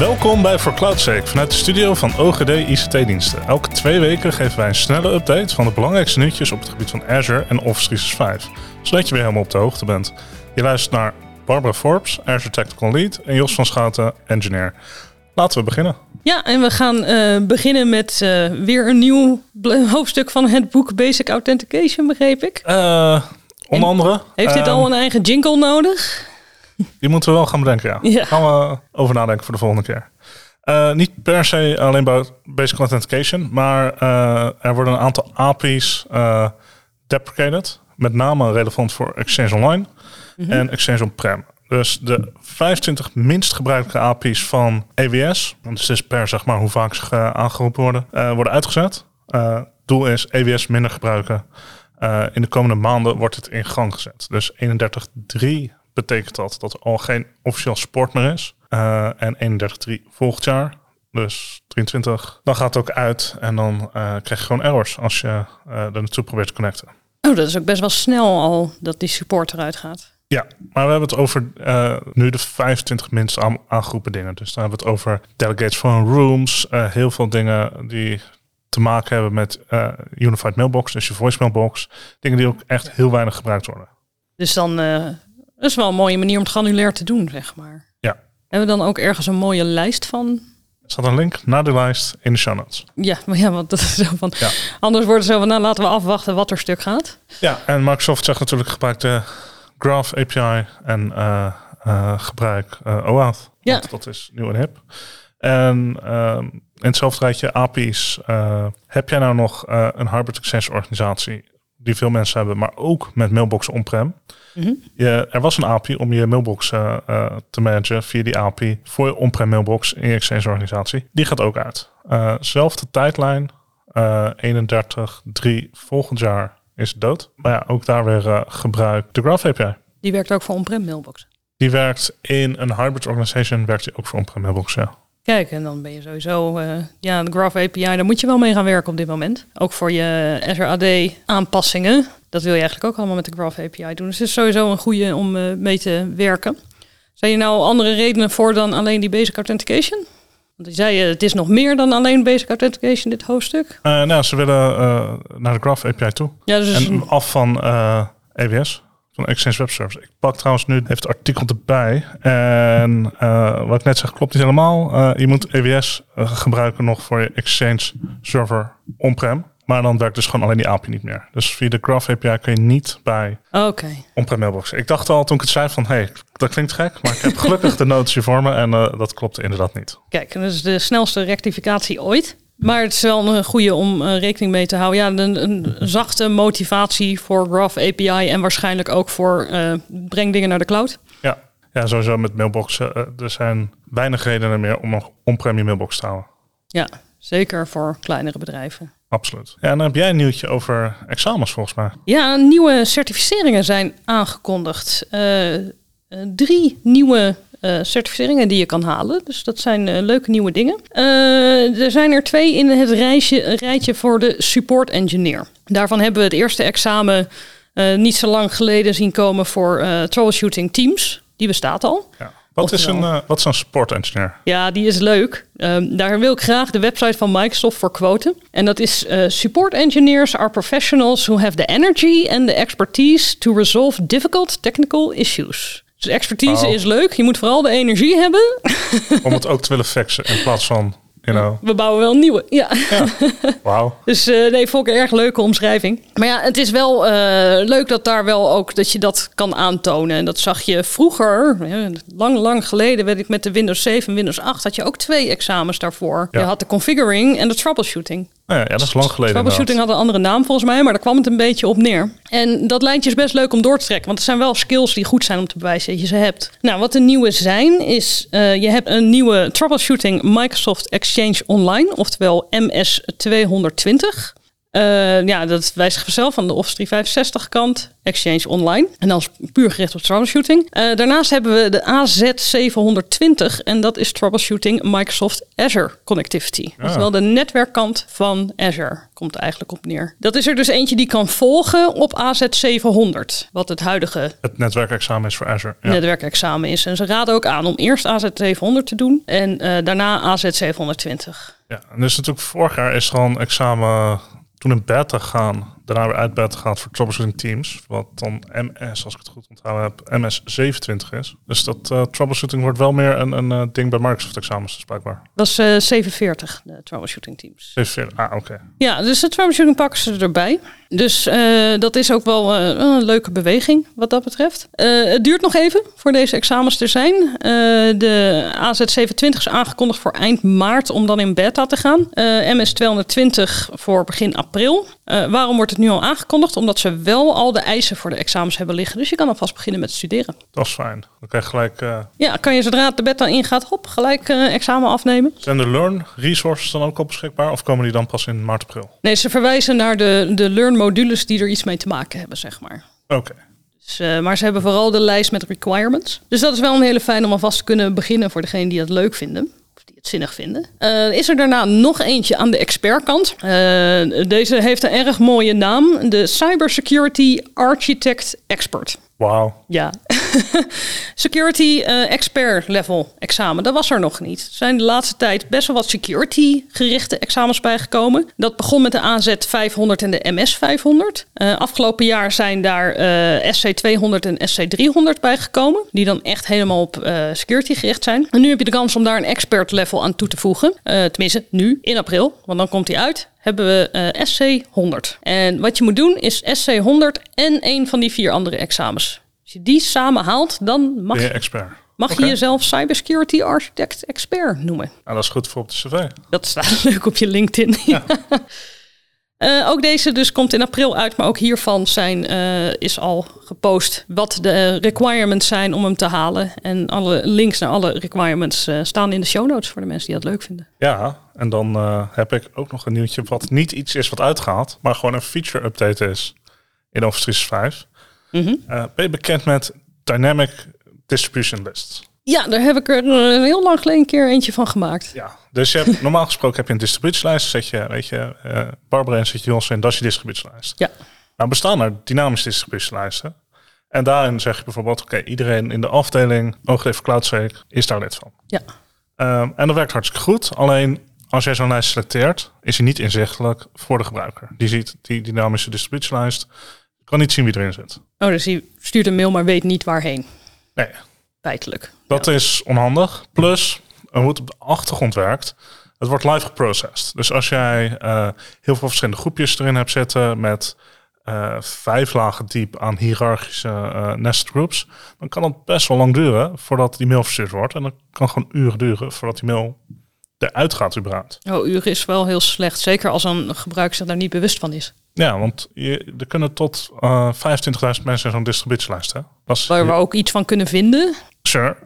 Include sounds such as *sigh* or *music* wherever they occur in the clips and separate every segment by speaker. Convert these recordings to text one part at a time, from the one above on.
Speaker 1: Welkom bij For Cloud Sake vanuit de studio van OGD ICT-diensten. Elke twee weken geven wij een snelle update van de belangrijkste nieuwtjes op het gebied van Azure en Office 365, zodat je weer helemaal op de hoogte bent. Je luistert naar Barbara Forbes, Azure Tactical Lead, en Jos van Schouten, Engineer. Laten we beginnen.
Speaker 2: Ja, en we gaan uh, beginnen met uh, weer een nieuw hoofdstuk van het boek Basic Authentication, begreep ik.
Speaker 1: Uh, onder andere.
Speaker 2: Heeft dit al een eigen jingle nodig?
Speaker 1: Die moeten we wel gaan bedenken, ja.
Speaker 2: Ja.
Speaker 1: Gaan we over nadenken voor de volgende keer. Uh, niet per se alleen bij Basic Authentication, maar uh, er worden een aantal API's uh, deprecated. Met name relevant voor Exchange Online mm -hmm. en Exchange On-Prem. Dus de 25 minst gebruikte API's van AWS, want het is per zeg maar hoe vaak ze aangeroepen worden, worden uitgezet. doel is AWS minder gebruiken. in de komende maanden wordt het in gang gezet. Dus 31.3 betekent dat dat er al geen officieel support meer is. Uh, en 31.3 volgend jaar, dus 23, dan gaat het ook uit en dan uh, krijg je gewoon errors als je uh, er naartoe probeert te connecten.
Speaker 2: Oh, dat is ook best wel snel al dat die support eruit gaat.
Speaker 1: Ja, maar we hebben het over nu de 25 minst aangeroepen dingen. Dus dan hebben we het over delegates van rooms, heel veel dingen die te maken hebben met Unified Mailbox, dus je voicemailbox. Dingen die ook echt heel weinig gebruikt worden.
Speaker 2: Dus dan dat is wel een mooie manier om het granulair te doen, zeg maar.
Speaker 1: Ja.
Speaker 2: Hebben we dan ook ergens een mooie lijst van?
Speaker 1: Er staat een link naar de lijst in de show notes.
Speaker 2: Ja, maar *laughs* ja, want dat is zo van. Ja. Anders wordt het zo van, nou laten we afwachten wat er stuk gaat.
Speaker 1: Ja, en Microsoft zegt natuurlijk gebruik de Graph API en uh, uh, gebruik uh, OAuth.
Speaker 2: Ja.
Speaker 1: Dat is nieuw en hip. En in hetzelfde rijtje API's. heb jij nou nog een hybrid access organisatie die veel mensen hebben, maar ook met mailbox on-prem?
Speaker 2: Mm -hmm.
Speaker 1: je, er was een API om je mailbox uh, uh, te managen via die API voor je on-prem mailbox in je Exchange organisatie. Die gaat ook uit. Uh, zelfde tijdlijn, 31, 3 volgend jaar is het dood. Maar ja, ook daar weer gebruik de Graph API.
Speaker 2: Die werkt ook voor on-prem mailbox?
Speaker 1: Die werkt in een hybrid organization, werkt die ook voor on-prem mailbox, ja.
Speaker 2: Kijk, en dan ben je sowieso, uh, ja, de Graph API, daar moet je wel mee gaan werken op dit moment. Ook voor je Azure AD aanpassingen. Dat wil je eigenlijk ook allemaal met de Graph API doen. Dus het is sowieso een goede om uh, mee te werken. Zijn er nou andere redenen voor dan alleen die Basic Authentication? Want je zei, het is nog meer dan alleen Basic Authentication, dit hoofdstuk.
Speaker 1: Uh, nou, ze willen naar de Graph API toe.
Speaker 2: Ja, dus
Speaker 1: en af van AWS van Exchange Web Service. Ik pak trouwens nu even het artikel erbij. En uh, wat ik net zeg klopt niet helemaal. Uh, je moet EWS uh, gebruiken nog voor je Exchange server on-prem. Maar dan werkt dus gewoon alleen die API niet meer. Dus via de Graph API kun je niet bij
Speaker 2: okay.
Speaker 1: on-prem mailbox. Ik dacht al toen ik het zei van, hey, dat klinkt gek. Maar ik heb gelukkig de notitie voor me en dat klopt inderdaad niet.
Speaker 2: Kijk, dat is de snelste rectificatie ooit. Maar het is wel een goede om uh, rekening mee te houden. Ja, een, een, zachte motivatie voor Graph API en waarschijnlijk ook voor uh, breng dingen naar de cloud.
Speaker 1: Ja, ja sowieso met mailboxen. Uh, er zijn weinig redenen meer om nog on-prem je mailbox te houden.
Speaker 2: Ja, zeker voor kleinere bedrijven.
Speaker 1: Absoluut. Ja, en dan heb jij een nieuwtje over examens volgens mij.
Speaker 2: Ja, nieuwe certificeringen zijn aangekondigd. drie nieuwe uh, certificeringen die je kan halen. Dus dat zijn uh, leuke nieuwe dingen. Uh, er zijn er twee in het rijtje, rijtje voor de support engineer. Daarvan hebben we het eerste examen niet zo lang geleden zien komen voor troubleshooting teams. Die bestaat al.
Speaker 1: Ja. Wat is, een, wat is een support engineer?
Speaker 2: Ja, die is leuk. Um, daar wil ik graag de website van Microsoft voor quoten. En dat is support engineers are professionals who have the energy and the expertise to resolve difficult technical issues. Dus expertise
Speaker 1: Oh.
Speaker 2: is leuk. Je moet vooral de energie hebben. *laughs*
Speaker 1: Om het ook te willen fixen in plaats van, you know.
Speaker 2: We bouwen wel een nieuwe. Ja.
Speaker 1: Ja. *laughs* Wauw.
Speaker 2: Dus uh, nee, vond ik een erg leuke omschrijving. Maar ja, het is wel uh, leuk dat daar wel ook dat je dat kan aantonen. En dat zag je vroeger, lang, lang geleden, weet ik met de Windows 7 Windows 8, had je ook twee examens daarvoor.
Speaker 1: Ja.
Speaker 2: Je had de configuring en de troubleshooting.
Speaker 1: Nou ja, ja, dat is lang geleden.
Speaker 2: Troubleshooting had een andere naam volgens mij, maar daar kwam het een beetje op neer. En dat lijntje is best leuk om door te trekken, want er zijn wel skills die goed zijn om te bewijzen dat je ze hebt. Nou, wat de nieuwe zijn, is uh, je hebt een nieuwe troubleshooting Microsoft Exchange Online, oftewel MS220. Uh, ja, dat wijzigt vanzelf van de Office 365 kant, Exchange Online. En dan is puur gericht op troubleshooting. Uh, daarnaast hebben we de AZ720 en dat is troubleshooting Microsoft Azure Connectivity. Ja. Oftewel de netwerkkant van Azure komt eigenlijk op neer. Dat is er dus eentje die kan volgen op AZ700, wat het huidige...
Speaker 1: Het netwerkexamen is voor Azure.
Speaker 2: Ja. Netwerkexamen is. En ze raden ook aan om eerst AZ700 te doen en uh, daarna AZ720.
Speaker 1: Ja, en dus natuurlijk vorig jaar is gewoon examen toen in beta gaan, daarna weer uit beta gaat voor troubleshooting teams, wat dan MS, als ik het goed onthouden heb, MS 27 is. Dus dat uh, troubleshooting wordt wel meer een, een uh, ding bij Microsoft examens, dus blijkbaar.
Speaker 2: Dat is uh, 47, de troubleshooting teams.
Speaker 1: 47, ah oké.
Speaker 2: Ja, dus de troubleshooting pakken ze erbij. Dus dat is ook wel een leuke beweging wat dat betreft. Het duurt nog even voor deze examens er zijn. de AZ720 is aangekondigd voor eind maart om dan in beta te gaan. MS220 voor begin april. Waarom wordt het nu al aangekondigd? Omdat ze wel al de eisen voor de examens hebben liggen. Dus je kan alvast beginnen met studeren.
Speaker 1: Dat is fijn. Dan krijg je gelijk...
Speaker 2: Ja, kan je zodra de beta ingaat, hop, gelijk examen afnemen.
Speaker 1: Zijn de Learn resources dan ook al beschikbaar? Of komen die dan pas in maart, april?
Speaker 2: Nee, ze verwijzen naar de, de Learn modules die er iets mee te maken hebben, zeg maar.
Speaker 1: Oké.
Speaker 2: Dus, uh, maar ze hebben vooral de lijst met requirements. Dus dat is wel een hele fijn om alvast te kunnen beginnen voor degene die dat leuk vinden. Die het zinnig vinden. Uh, is er daarna nog eentje aan de expertkant. Uh, deze heeft een erg mooie naam. De Cybersecurity Architect Expert.
Speaker 1: Wauw.
Speaker 2: Ja. *laughs* security uh, expert level examen, dat was er nog niet. Er zijn de laatste tijd best wel wat security gerichte examens bijgekomen. Dat begon met de AZ 500 en de MS 500. Uh, afgelopen jaar zijn daar uh, SC 200 en SC 300 bijgekomen. Die dan echt helemaal op security gericht zijn. En nu heb je de kans om daar een expert level aan toe te voegen. tenminste, nu in april, want dan komt die uit hebben we uh, SC 100. En wat je moet doen is SC 100 en een van die vier andere examens. Als je die samen haalt, dan mag
Speaker 1: je, expert.
Speaker 2: Mag okay. je jezelf Cybersecurity Architect Expert noemen.
Speaker 1: Nou, dat is goed voor op de cv.
Speaker 2: Dat staat *laughs* leuk op je LinkedIn. Ja. *laughs* Uh, ook deze dus komt in april uit, maar ook hiervan zijn, uh, is al gepost wat de requirements zijn om hem te halen. En alle links naar alle requirements uh, staan in de show notes voor de mensen die dat leuk vinden.
Speaker 1: Ja, en dan heb ik ook nog een nieuwtje wat niet iets is wat uitgaat, maar gewoon een feature update is in Office 365. Mm -hmm. ben je bekend met Dynamic Distribution Lists?
Speaker 2: Ja, daar heb ik er uh, heel lang geleden een keer eentje van gemaakt.
Speaker 1: Ja, dus je hebt, normaal gesproken heb je een distributielijst. Zet je, weet je, uh, Barbara en zet je ons in, dat is je distributielijst.
Speaker 2: Ja.
Speaker 1: Nou bestaan er dynamische distributielijsten. En daarin zeg je bijvoorbeeld, oké, okay, iedereen in de afdeling OogD CloudSec is daar lid van.
Speaker 2: Ja.
Speaker 1: Um, en dat werkt hartstikke goed. Alleen als jij zo'n lijst selecteert, is hij niet inzichtelijk voor de gebruiker. Die ziet die dynamische distributielijst, kan niet zien wie erin zit.
Speaker 2: Oh, dus hij stuurt een mail, maar weet niet waarheen.
Speaker 1: Nee.
Speaker 2: Feitelijk.
Speaker 1: Dat
Speaker 2: ja.
Speaker 1: is onhandig. Plus, hoe het op de achtergrond werkt, het wordt live geprocessed. Dus als jij uh, heel veel verschillende groepjes erin hebt zitten met uh, vijf lagen diep aan hiërarchische uh, nested groups, dan kan het best wel lang duren voordat die mail verstuurd wordt. En dan kan gewoon uren duren voordat die mail eruit gaat überhaupt.
Speaker 2: Oh, uren is wel heel slecht. Zeker als een gebruiker zich daar niet bewust van is.
Speaker 1: Ja, want je, er kunnen tot uh, 25.000 mensen zo'n distributielijst.
Speaker 2: Dat is, Waar we ook iets van kunnen vinden.
Speaker 1: Sure.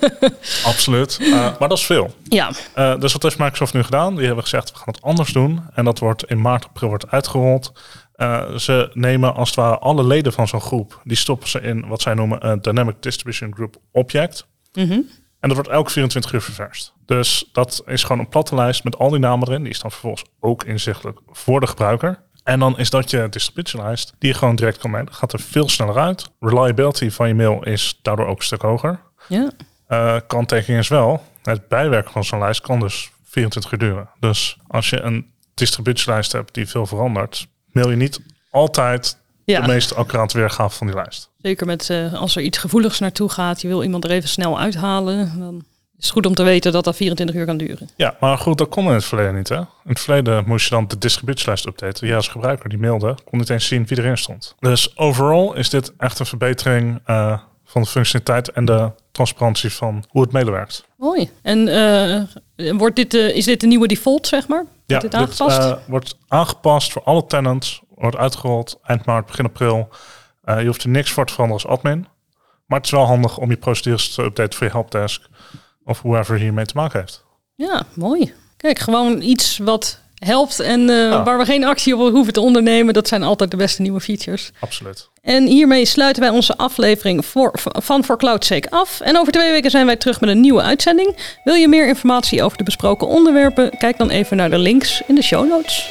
Speaker 1: *laughs* Absoluut. Uh, maar dat is veel.
Speaker 2: Ja.
Speaker 1: Uh, dus wat heeft Microsoft nu gedaan? Die hebben gezegd, we gaan het anders doen. En dat wordt in maart, april wordt uitgerold. Uh, ze nemen als het ware alle leden van zo'n groep. Die stoppen ze in wat zij noemen een Dynamic Distribution Group Object.
Speaker 2: Mm -hmm.
Speaker 1: En dat wordt elke 24 uur ververst. Dus dat is gewoon een platte lijst met al die namen erin. Die is dan vervolgens ook inzichtelijk voor de gebruiker. En dan is dat je distributielijst die je gewoon direct kan mailen. Gaat er veel sneller uit. Reliability van je mail is daardoor ook een stuk hoger.
Speaker 2: Ja.
Speaker 1: Uh, kanttekening is wel, het bijwerken van zo'n lijst kan dus 24 uur duren. Dus als je een distributielijst hebt die veel verandert, mail je niet altijd ja. de meest accurate weergave van die lijst.
Speaker 2: Zeker met uh, als er iets gevoeligs naartoe gaat, je wil iemand er even snel uithalen, dan is het goed om te weten dat dat 24 uur kan duren.
Speaker 1: Ja, maar goed, dat kon in het verleden niet. Hè? In het verleden moest je dan de distributielijst updaten. Ja, als gebruiker die mailde, kon niet eens zien wie erin stond. Dus overal is dit echt een verbetering uh, van de functionaliteit en de transparantie van hoe het mailen werkt.
Speaker 2: Mooi. En uh, wordt dit, uh, is dit de nieuwe default, zeg maar? Wordt
Speaker 1: ja,
Speaker 2: dit aangepast?
Speaker 1: Dit, wordt aangepast voor alle tenants. Wordt uitgerold eind maart, begin april. je hoeft er niks voor te veranderen als admin. Maar het is wel handig om je procedures te updaten voor je helpdesk of whoever hiermee te maken heeft.
Speaker 2: Ja, mooi. Kijk, gewoon iets wat helpt en eh,
Speaker 1: Ja.
Speaker 2: waar we geen actie op hoeven te ondernemen. Dat zijn altijd de beste nieuwe features.
Speaker 1: Absoluut.
Speaker 2: En hiermee sluiten wij onze aflevering voor, van For Cloud's Sake af. En over twee weken zijn wij terug met een nieuwe uitzending. Wil je meer informatie over de besproken onderwerpen? Kijk dan even naar de links in de show notes.